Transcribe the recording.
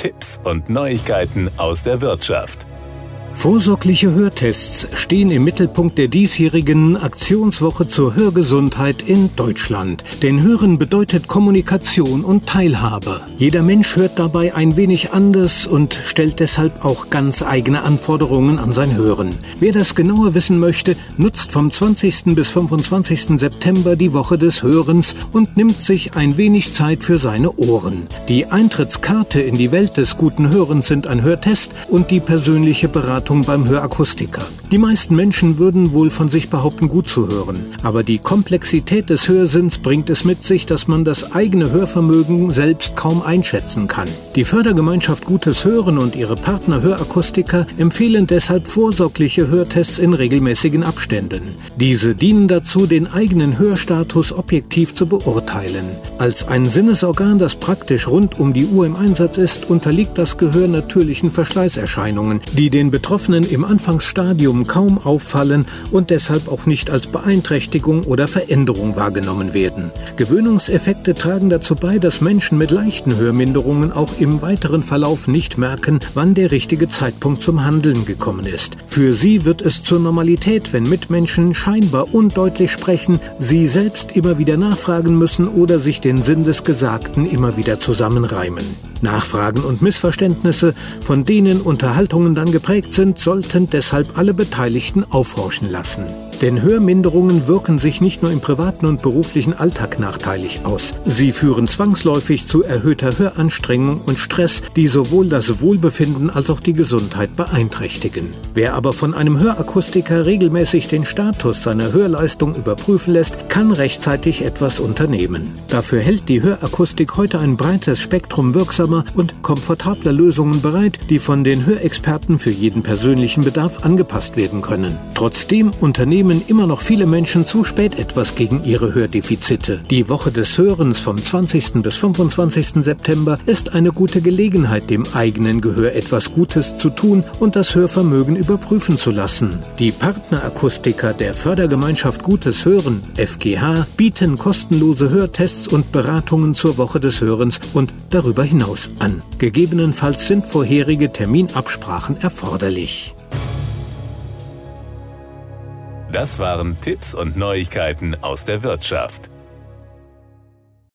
Tipps und Neuigkeiten aus der Wirtschaft. Vorsorgliche Hörtests stehen im Mittelpunkt der diesjährigen Aktionswoche zur Hörgesundheit in Deutschland. Denn Hören bedeutet Kommunikation und Teilhabe. Jeder Mensch hört dabei ein wenig anders und stellt deshalb auch ganz eigene Anforderungen an sein Hören. Wer das genauer wissen möchte, nutzt vom 20. bis 25. September die Woche des Hörens und nimmt sich ein wenig Zeit für seine Ohren. Die Eintrittskarte in die Welt des guten Hörens sind ein Hörtest und die persönliche Beratung Beratung beim Hörakustiker. Die meisten Menschen würden wohl von sich behaupten, gut zu hören. Aber die Komplexität des Hörsinns bringt es mit sich, dass man das eigene Hörvermögen selbst kaum einschätzen kann. Die Fördergemeinschaft Gutes Hören und ihre Partner Hörakustiker empfehlen deshalb vorsorgliche Hörtests in regelmäßigen Abständen. Diese dienen dazu, den eigenen Hörstatus objektiv zu beurteilen. Als ein Sinnesorgan, das praktisch rund um die Uhr im Einsatz ist, unterliegt das Gehör natürlichen Verschleißerscheinungen, die den Betroffenen im Anfangsstadium kaum auffallen und deshalb auch nicht als Beeinträchtigung oder Veränderung wahrgenommen werden. Gewöhnungseffekte tragen dazu bei, dass Menschen mit leichten Hörminderungen auch im weiteren Verlauf nicht merken, wann der richtige Zeitpunkt zum Handeln gekommen ist. Für sie wird es zur Normalität, wenn Mitmenschen scheinbar undeutlich sprechen, sie selbst immer wieder nachfragen müssen oder sich den Sinn des Gesagten immer wieder zusammenreimen. Nachfragen und Missverständnisse, von denen Unterhaltungen dann geprägt sind, sollten deshalb alle Beteiligten aufhorchen lassen. Denn Hörminderungen wirken sich nicht nur im privaten und beruflichen Alltag nachteilig aus. Sie führen zwangsläufig zu erhöhter Höranstrengung und Stress, die sowohl das Wohlbefinden als auch die Gesundheit beeinträchtigen. Wer aber von einem Hörakustiker regelmäßig den Status seiner Hörleistung überprüfen lässt, kann rechtzeitig etwas unternehmen. Dafür hält die Hörakustik heute ein breites Spektrum wirksamer und komfortabler Lösungen bereit, die von den Hörexperten für jeden persönlichen Bedarf angepasst werden können. Trotzdem unternehmen unternehmen immer noch viele Menschen zu spät etwas gegen ihre Hördefizite. Die Woche des Hörens vom 20. bis 25. September ist eine gute Gelegenheit, dem eigenen Gehör etwas Gutes zu tun und das Hörvermögen überprüfen zu lassen. Die Partnerakustiker der Fördergemeinschaft Gutes Hören, FGH, bieten kostenlose Hörtests und Beratungen zur Woche des Hörens und darüber hinaus an. Gegebenenfalls sind vorherige Terminabsprachen erforderlich. Das waren Tipps und Neuigkeiten aus der Wirtschaft.